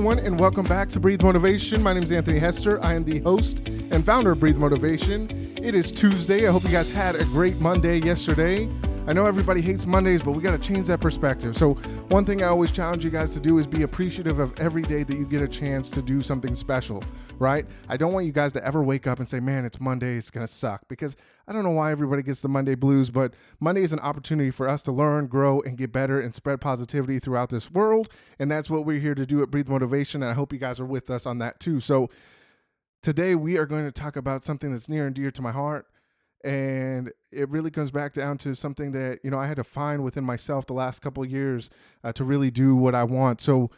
everyone, and welcome back to Breathe Motivation. My name is Anthony Hester. I am the host and founder of Breathe Motivation. It is Tuesday. I hope you guys had a great Monday yesterday. I know everybody hates Mondays, but we got to change that perspective. So, one thing I always challenge you guys to do is be appreciative of every day that you get a chance to do something special, right? I don't want you guys to ever wake up and say, man, it's Monday, it's going to suck. Because I don't know why everybody gets the Monday blues, but Monday is an opportunity for us to learn, grow, and get better and spread positivity throughout this world. And that's what we're here to do at Breathe Motivation. And I hope you guys are with us on that too. So, today we are going to talk about something that's near and dear to my heart and it really comes back down to something that you know I had to find within myself the last couple of years uh, to really do what I want. So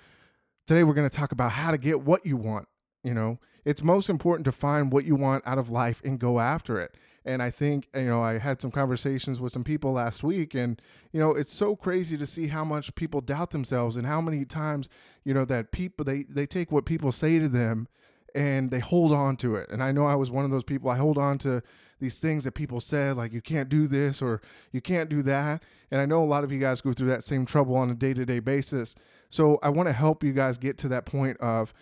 today we're going to talk about how to get what you want. You know, it's most important to find what you want out of life and go after it. And I think you know I had some conversations with some people last week, and you know it's so crazy to see how much people doubt themselves and how many times you know that people they they take what people say to them and they hold on to it. And I know I was one of those people. I hold on to these things that people said, like you can't do this or you can't do that. And I know a lot of you guys go through that same trouble on a day to day basis. So I want to help you guys get to that point of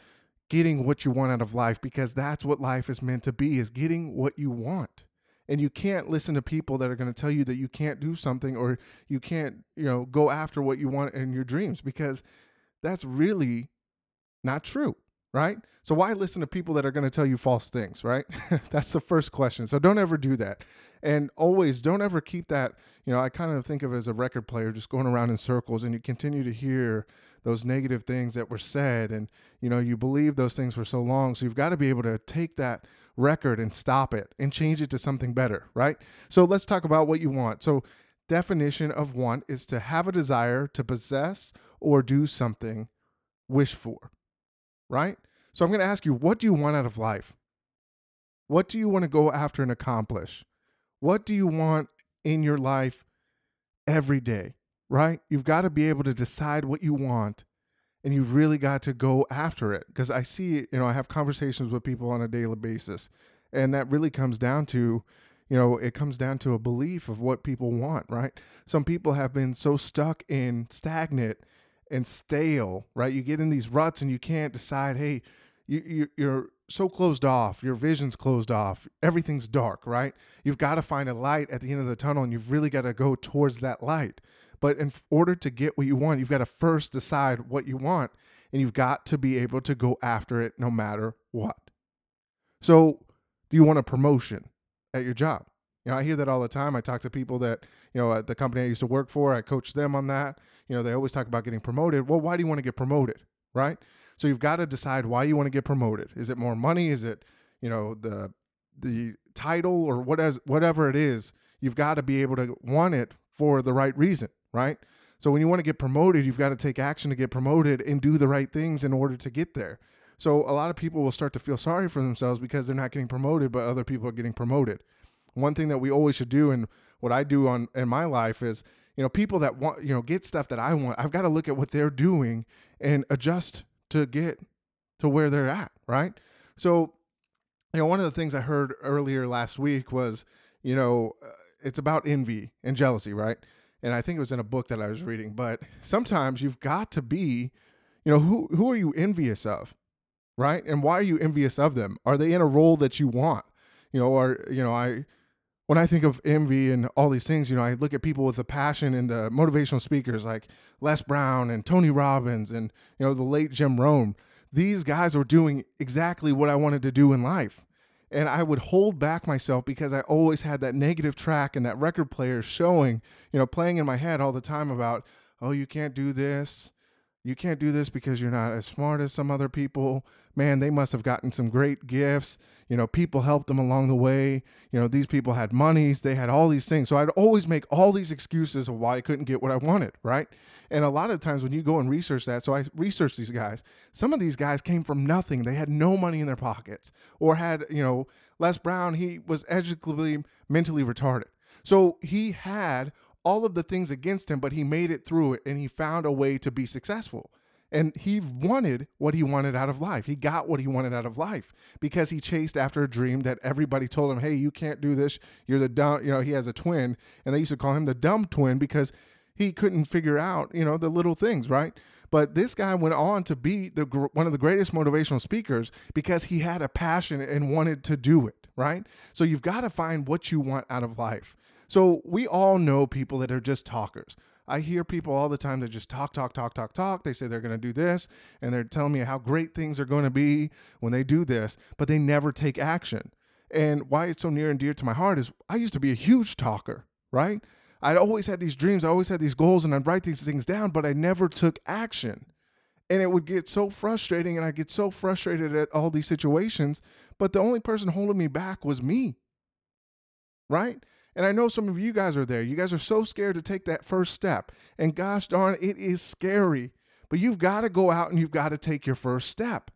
getting what you want out of life because that's what life is meant to be is getting what you want. And you can't listen to people that are going to tell you that you can't do something or you can't, you know, go after what you want in your dreams because that's really not true right? So why listen to people that are going to tell you false things, right? That's the first question. So don't ever do that. And always don't ever keep that, you know, I kind of think of it as a record player just going around in circles and you continue to hear those negative things that were said and you know, you believe those things for so long. So you've got to be able to take that record and stop it and change it to something better, right? So let's talk about what you want. So definition of want is to have a desire to possess or do something wish for right? So I'm going to ask you, what do you want out of life? What do you want to go after and accomplish? What do you want in your life every day, right? You've got to be able to decide what you want and you've really got to go after it. Because I see, you know, I have conversations with people on a daily basis, and that really comes down to, you know, it comes down to a belief of what people want, right? Some people have been so stuck in stagnant and stale, right? You get in these ruts and you can't decide, hey, you, you're so closed off, your vision's closed off, everything's dark, right? You've got to find a light at the end of the tunnel and you've really got to go towards that light. But in order to get what you want, you've got to first decide what you want and you've got to be able to go after it no matter what. So, do you want a promotion at your job? You know, I hear that all the time. I talk to people that, you know, at the company I used to work for, I coach them on that. You know, they always talk about getting promoted. Well, why do you want to get promoted? Right? So you've got to decide why you want to get promoted. Is it more money? Is it, you know, the the title or what as whatever it is, you've got to be able to want it for the right reason, right? So when you want to get promoted, you've got to take action to get promoted and do the right things in order to get there. So a lot of people will start to feel sorry for themselves because they're not getting promoted, but other people are getting promoted one thing that we always should do and what I do on in my life is you know people that want you know get stuff that I want I've got to look at what they're doing and adjust to get to where they're at right? So you know one of the things I heard earlier last week was you know uh, it's about envy and jealousy right? And I think it was in a book that I was reading but sometimes you've got to be you know who who are you envious of right? And why are you envious of them? Are they in a role that you want? You know or you know I when I think of envy and all these things, you know, I look at people with the passion and the motivational speakers like Les Brown and Tony Robbins and, you know, the late Jim Rohn. These guys are doing exactly what I wanted to do in life. And I would hold back myself because I always had that negative track and that record player showing, you know, playing in my head all the time about, oh, you can't do this you can't do this because you're not as smart as some other people. Man, they must have gotten some great gifts. You know, people helped them along the way. You know, these people had monies, they had all these things. So I'd always make all these excuses of why I couldn't get what I wanted, right? And a lot of times when you go and research that, so I researched these guys, some of these guys came from nothing. They had no money in their pockets or had, you know, Les Brown, he was educatively mentally retarded. So he had all of the things against him, but he made it through it and he found a way to be successful. And he wanted what he wanted out of life. He got what he wanted out of life because he chased after a dream that everybody told him, hey, you can't do this. You're the dumb, you know, he has a twin. And they used to call him the dumb twin because he couldn't figure out, you know, the little things, right? But this guy went on to be the one of the greatest motivational speakers because he had a passion and wanted to do it, right? So you've got to find what you want out of life. So we all know people that are just talkers. I hear people all the time that just talk, talk, talk, talk, talk. They say they're going to do this and they're telling me how great things are going to be when they do this, but they never take action. And why it's so near and dear to my heart is I used to be a huge talker, right? I'd always had these dreams, I always had these goals, and I'd write these things down, but I never took action. And it would get so frustrating, and I'd get so frustrated at all these situations. But the only person holding me back was me, right? And I know some of you guys are there. You guys are so scared to take that first step. And gosh darn, it is scary. But you've got to go out and you've got to take your first step.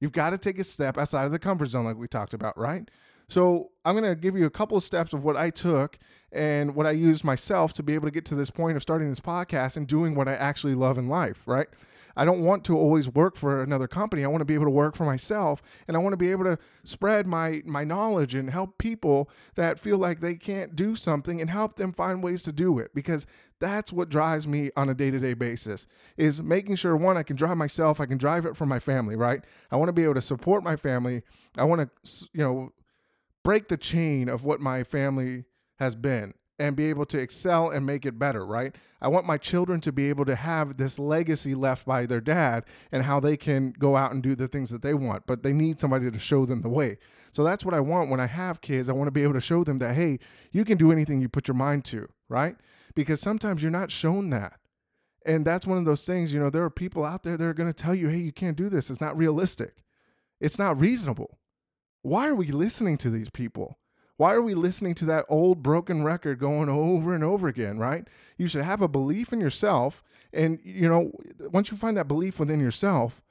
You've got to take a step outside of the comfort zone, like we talked about, right? So I'm going to give you a couple of steps of what I took and what I used myself to be able to get to this point of starting this podcast and doing what I actually love in life, right? I don't want to always work for another company. I want to be able to work for myself and I want to be able to spread my my knowledge and help people that feel like they can't do something and help them find ways to do it because that's what drives me on a day-to-day basis is making sure one I can drive myself, I can drive it for my family, right? I want to be able to support my family. I want to you know break the chain of what my family has been and be able to excel and make it better, right? I want my children to be able to have this legacy left by their dad and how they can go out and do the things that they want, but they need somebody to show them the way. So that's what I want when I have kids. I want to be able to show them that, hey, you can do anything you put your mind to, right? Because sometimes you're not shown that. And that's one of those things, you know, there are people out there that are going to tell you, hey, you can't do this. It's not realistic. It's not reasonable. Why are we listening to these people? Why are we listening to that old broken record going over and over again, right? You should have a belief in yourself. And, you know, once you find that belief within yourself,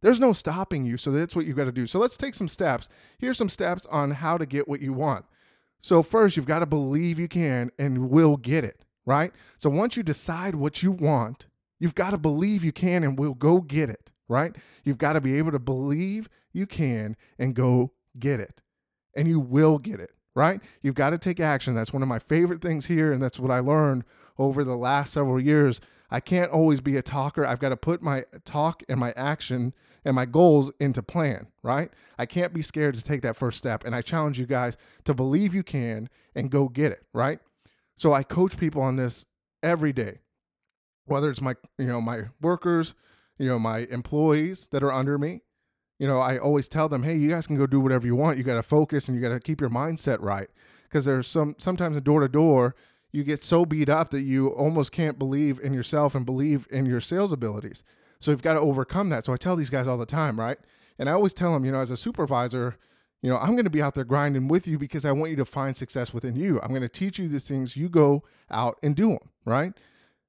there's no stopping you. So that's what you got to do. So let's take some steps. Here's some steps on how to get what you want. So, first, you've got to believe you can and will get it, right? So, once you decide what you want, you've got to believe you can and will go get it, right? You've got to be able to believe you can and go get it. And you will get it right? You've got to take action. That's one of my favorite things here. And that's what I learned over the last several years. I can't always be a talker. I've got to put my talk and my action and my goals into plan, right? I can't be scared to take that first step. And I challenge you guys to believe you can and go get it, right? So I coach people on this every day, whether it's my, you know, my workers, you know, my employees that are under me, you know, I always tell them, hey, you guys can go do whatever you want. You got to focus and you got to keep your mindset right. Because there's some, sometimes in door to door, you get so beat up that you almost can't believe in yourself and believe in your sales abilities. So you've got to overcome that. So I tell these guys all the time, right? And I always tell them, you know, as a supervisor, you know, I'm going to be out there grinding with you because I want you to find success within you. I'm going to teach you these things. You go out and do them, right?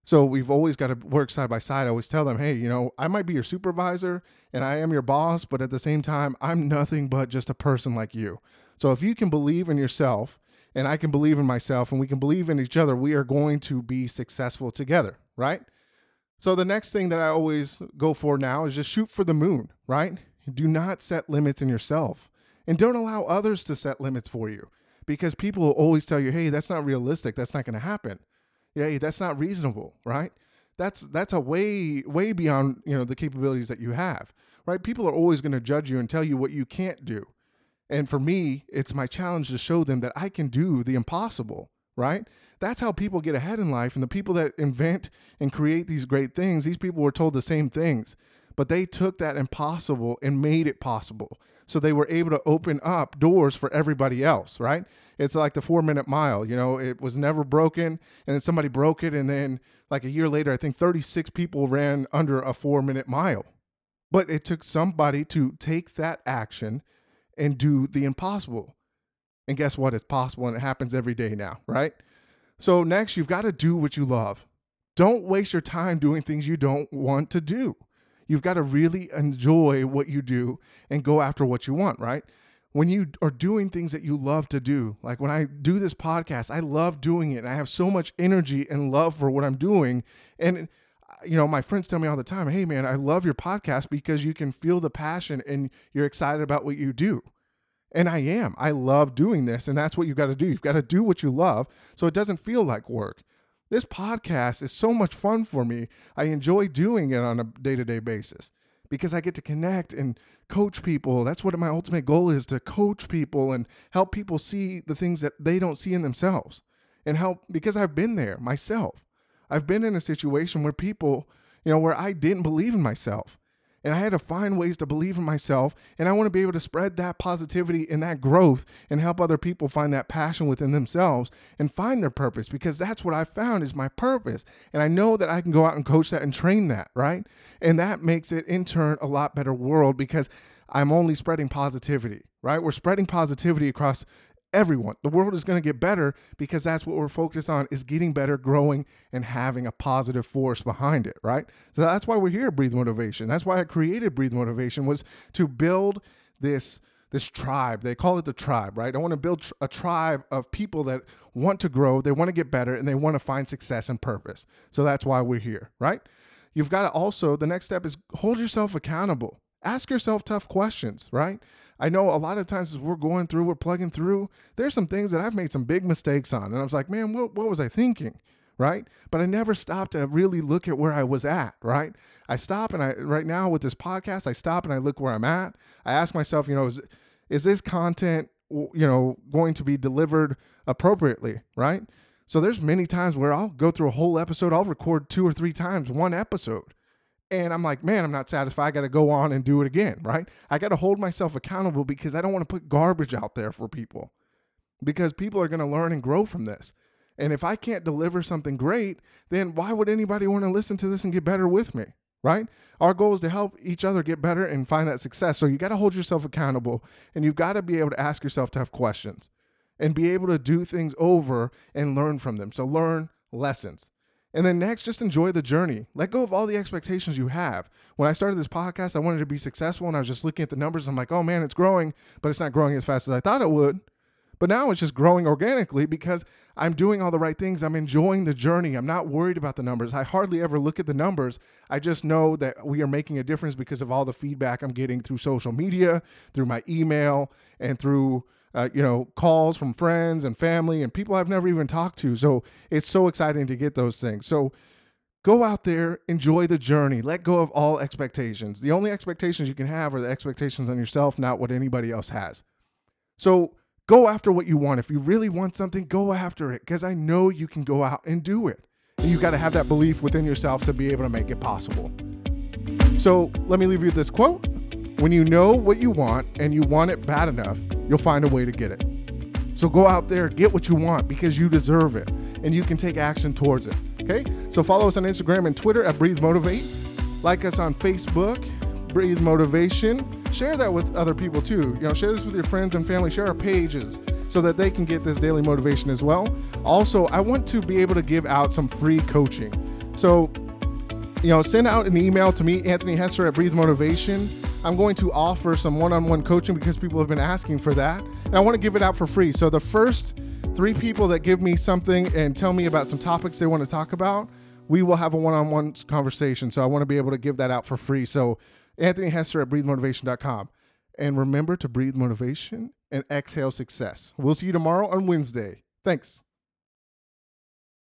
So we've always got to work side by side. I always tell them, hey, you know, I might be your supervisor and I am your boss, but at the same time, I'm nothing but just a person like you. So if you can believe in yourself and I can believe in myself and we can believe in each other, we are going to be successful together, right? So the next thing that I always go for now is just shoot for the moon, right? Do not set limits in yourself and don't allow others to set limits for you because people will always tell you, hey, that's not realistic. That's not going to happen yeah, eh, that's not reasonable, right? That's that's a way way beyond you know the capabilities that you have, right? People are always going to judge you and tell you what you can't do, and for me, it's my challenge to show them that I can do the impossible, right? That's how people get ahead in life, and the people that invent and create these great things, these people were told the same things, but they took that impossible and made it possible. So they were able to open up doors for everybody else, right? It's like the four minute mile, you know, it was never broken. And then somebody broke it. And then, like a year later, I think 36 people ran under a four minute mile. But it took somebody to take that action and do the impossible. And guess what? It's possible and it happens every day now, right? So, next, you've got to do what you love. Don't waste your time doing things you don't want to do. You've got to really enjoy what you do and go after what you want, right? When you are doing things that you love to do, like when I do this podcast, I love doing it. And I have so much energy and love for what I'm doing. And, uh, you know, my friends tell me all the time, hey, man, I love your podcast because you can feel the passion and you're excited about what you do. And I am. I love doing this. And that's what you've got to do. You've got to do what you love so it doesn't feel like work This podcast is so much fun for me. I enjoy doing it on a day to day basis because I get to connect and coach people. That's what my ultimate goal is to coach people and help people see the things that they don't see in themselves and help because I've been there myself. I've been in a situation where people, you know, where I didn't believe in myself and I had to find ways to believe in myself. And I want to be able to spread that positivity and that growth and help other people find that passion within themselves and find their purpose because that's what I found is my purpose. And I know that I can go out and coach that and train that, right? And that makes it in turn a lot better world because I'm only spreading positivity, right? We're spreading positivity across everyone. The world is going to get better because that's what we're focused on is getting better, growing and having a positive force behind it, right? So that's why we're here Breathe Motivation. That's why I created Breathe Motivation was to build this this tribe. They call it the tribe, right? I want to build a tribe of people that want to grow, they want to get better and they want to find success and purpose. So that's why we're here, right? You've got to also the next step is hold yourself accountable. Ask yourself tough questions, right? I know a lot of times as we're going through, we're plugging through, there's some things that I've made some big mistakes on. And I was like, man, what, what was I thinking? Right. But I never stopped to really look at where I was at. Right. I stop and I, right now with this podcast, I stop and I look where I'm at. I ask myself, you know, is, is this content, you know, going to be delivered appropriately? Right. So there's many times where I'll go through a whole episode, I'll record two or three times one episode and I'm like, man, I'm not satisfied. I got to go on and do it again, right? I got to hold myself accountable because I don't want to put garbage out there for people because people are going to learn and grow from this. And if I can't deliver something great, then why would anybody want to listen to this and get better with me? Right? Our goal is to help each other get better and find that success. So you got to hold yourself accountable and you've got to be able to ask yourself tough questions and be able to do things over and learn from them. So learn lessons. And then next, just enjoy the journey. Let go of all the expectations you have. When I started this podcast, I wanted to be successful and I was just looking at the numbers. I'm like, oh man, it's growing, but it's not growing as fast as I thought it would. But now it's just growing organically because I'm doing all the right things. I'm enjoying the journey. I'm not worried about the numbers. I hardly ever look at the numbers. I just know that we are making a difference because of all the feedback I'm getting through social media, through my email, and through uh, you know, calls from friends and family and people I've never even talked to. So it's so exciting to get those things. So go out there, enjoy the journey, let go of all expectations. The only expectations you can have are the expectations on yourself, not what anybody else has. So go after what you want. If you really want something, go after it because I know you can go out and do it. And you got to have that belief within yourself to be able to make it possible. So let me leave you this quote when you know what you want and you want it bad enough, you'll find a way to get it. So go out there, get what you want because you deserve it and you can take action towards it. Okay? So follow us on Instagram and Twitter at Breathe Motivate. Like us on Facebook, Breathe Motivation. Share that with other people too. You know, share this with your friends and family. Share our pages so that they can get this daily motivation as well. Also, I want to be able to give out some free coaching. So, you know, send out an email to me, Anthony Hester at Breathe Motivation I'm going to offer some one on one coaching because people have been asking for that. And I want to give it out for free. So the first three people that give me something and tell me about some topics they want to talk about, we will have a one on one conversation. So I want to be able to give that out for free. So Anthony Hester at breathemotivation.com. And remember to breathe motivation and exhale success. We'll see you tomorrow on Wednesday. Thanks.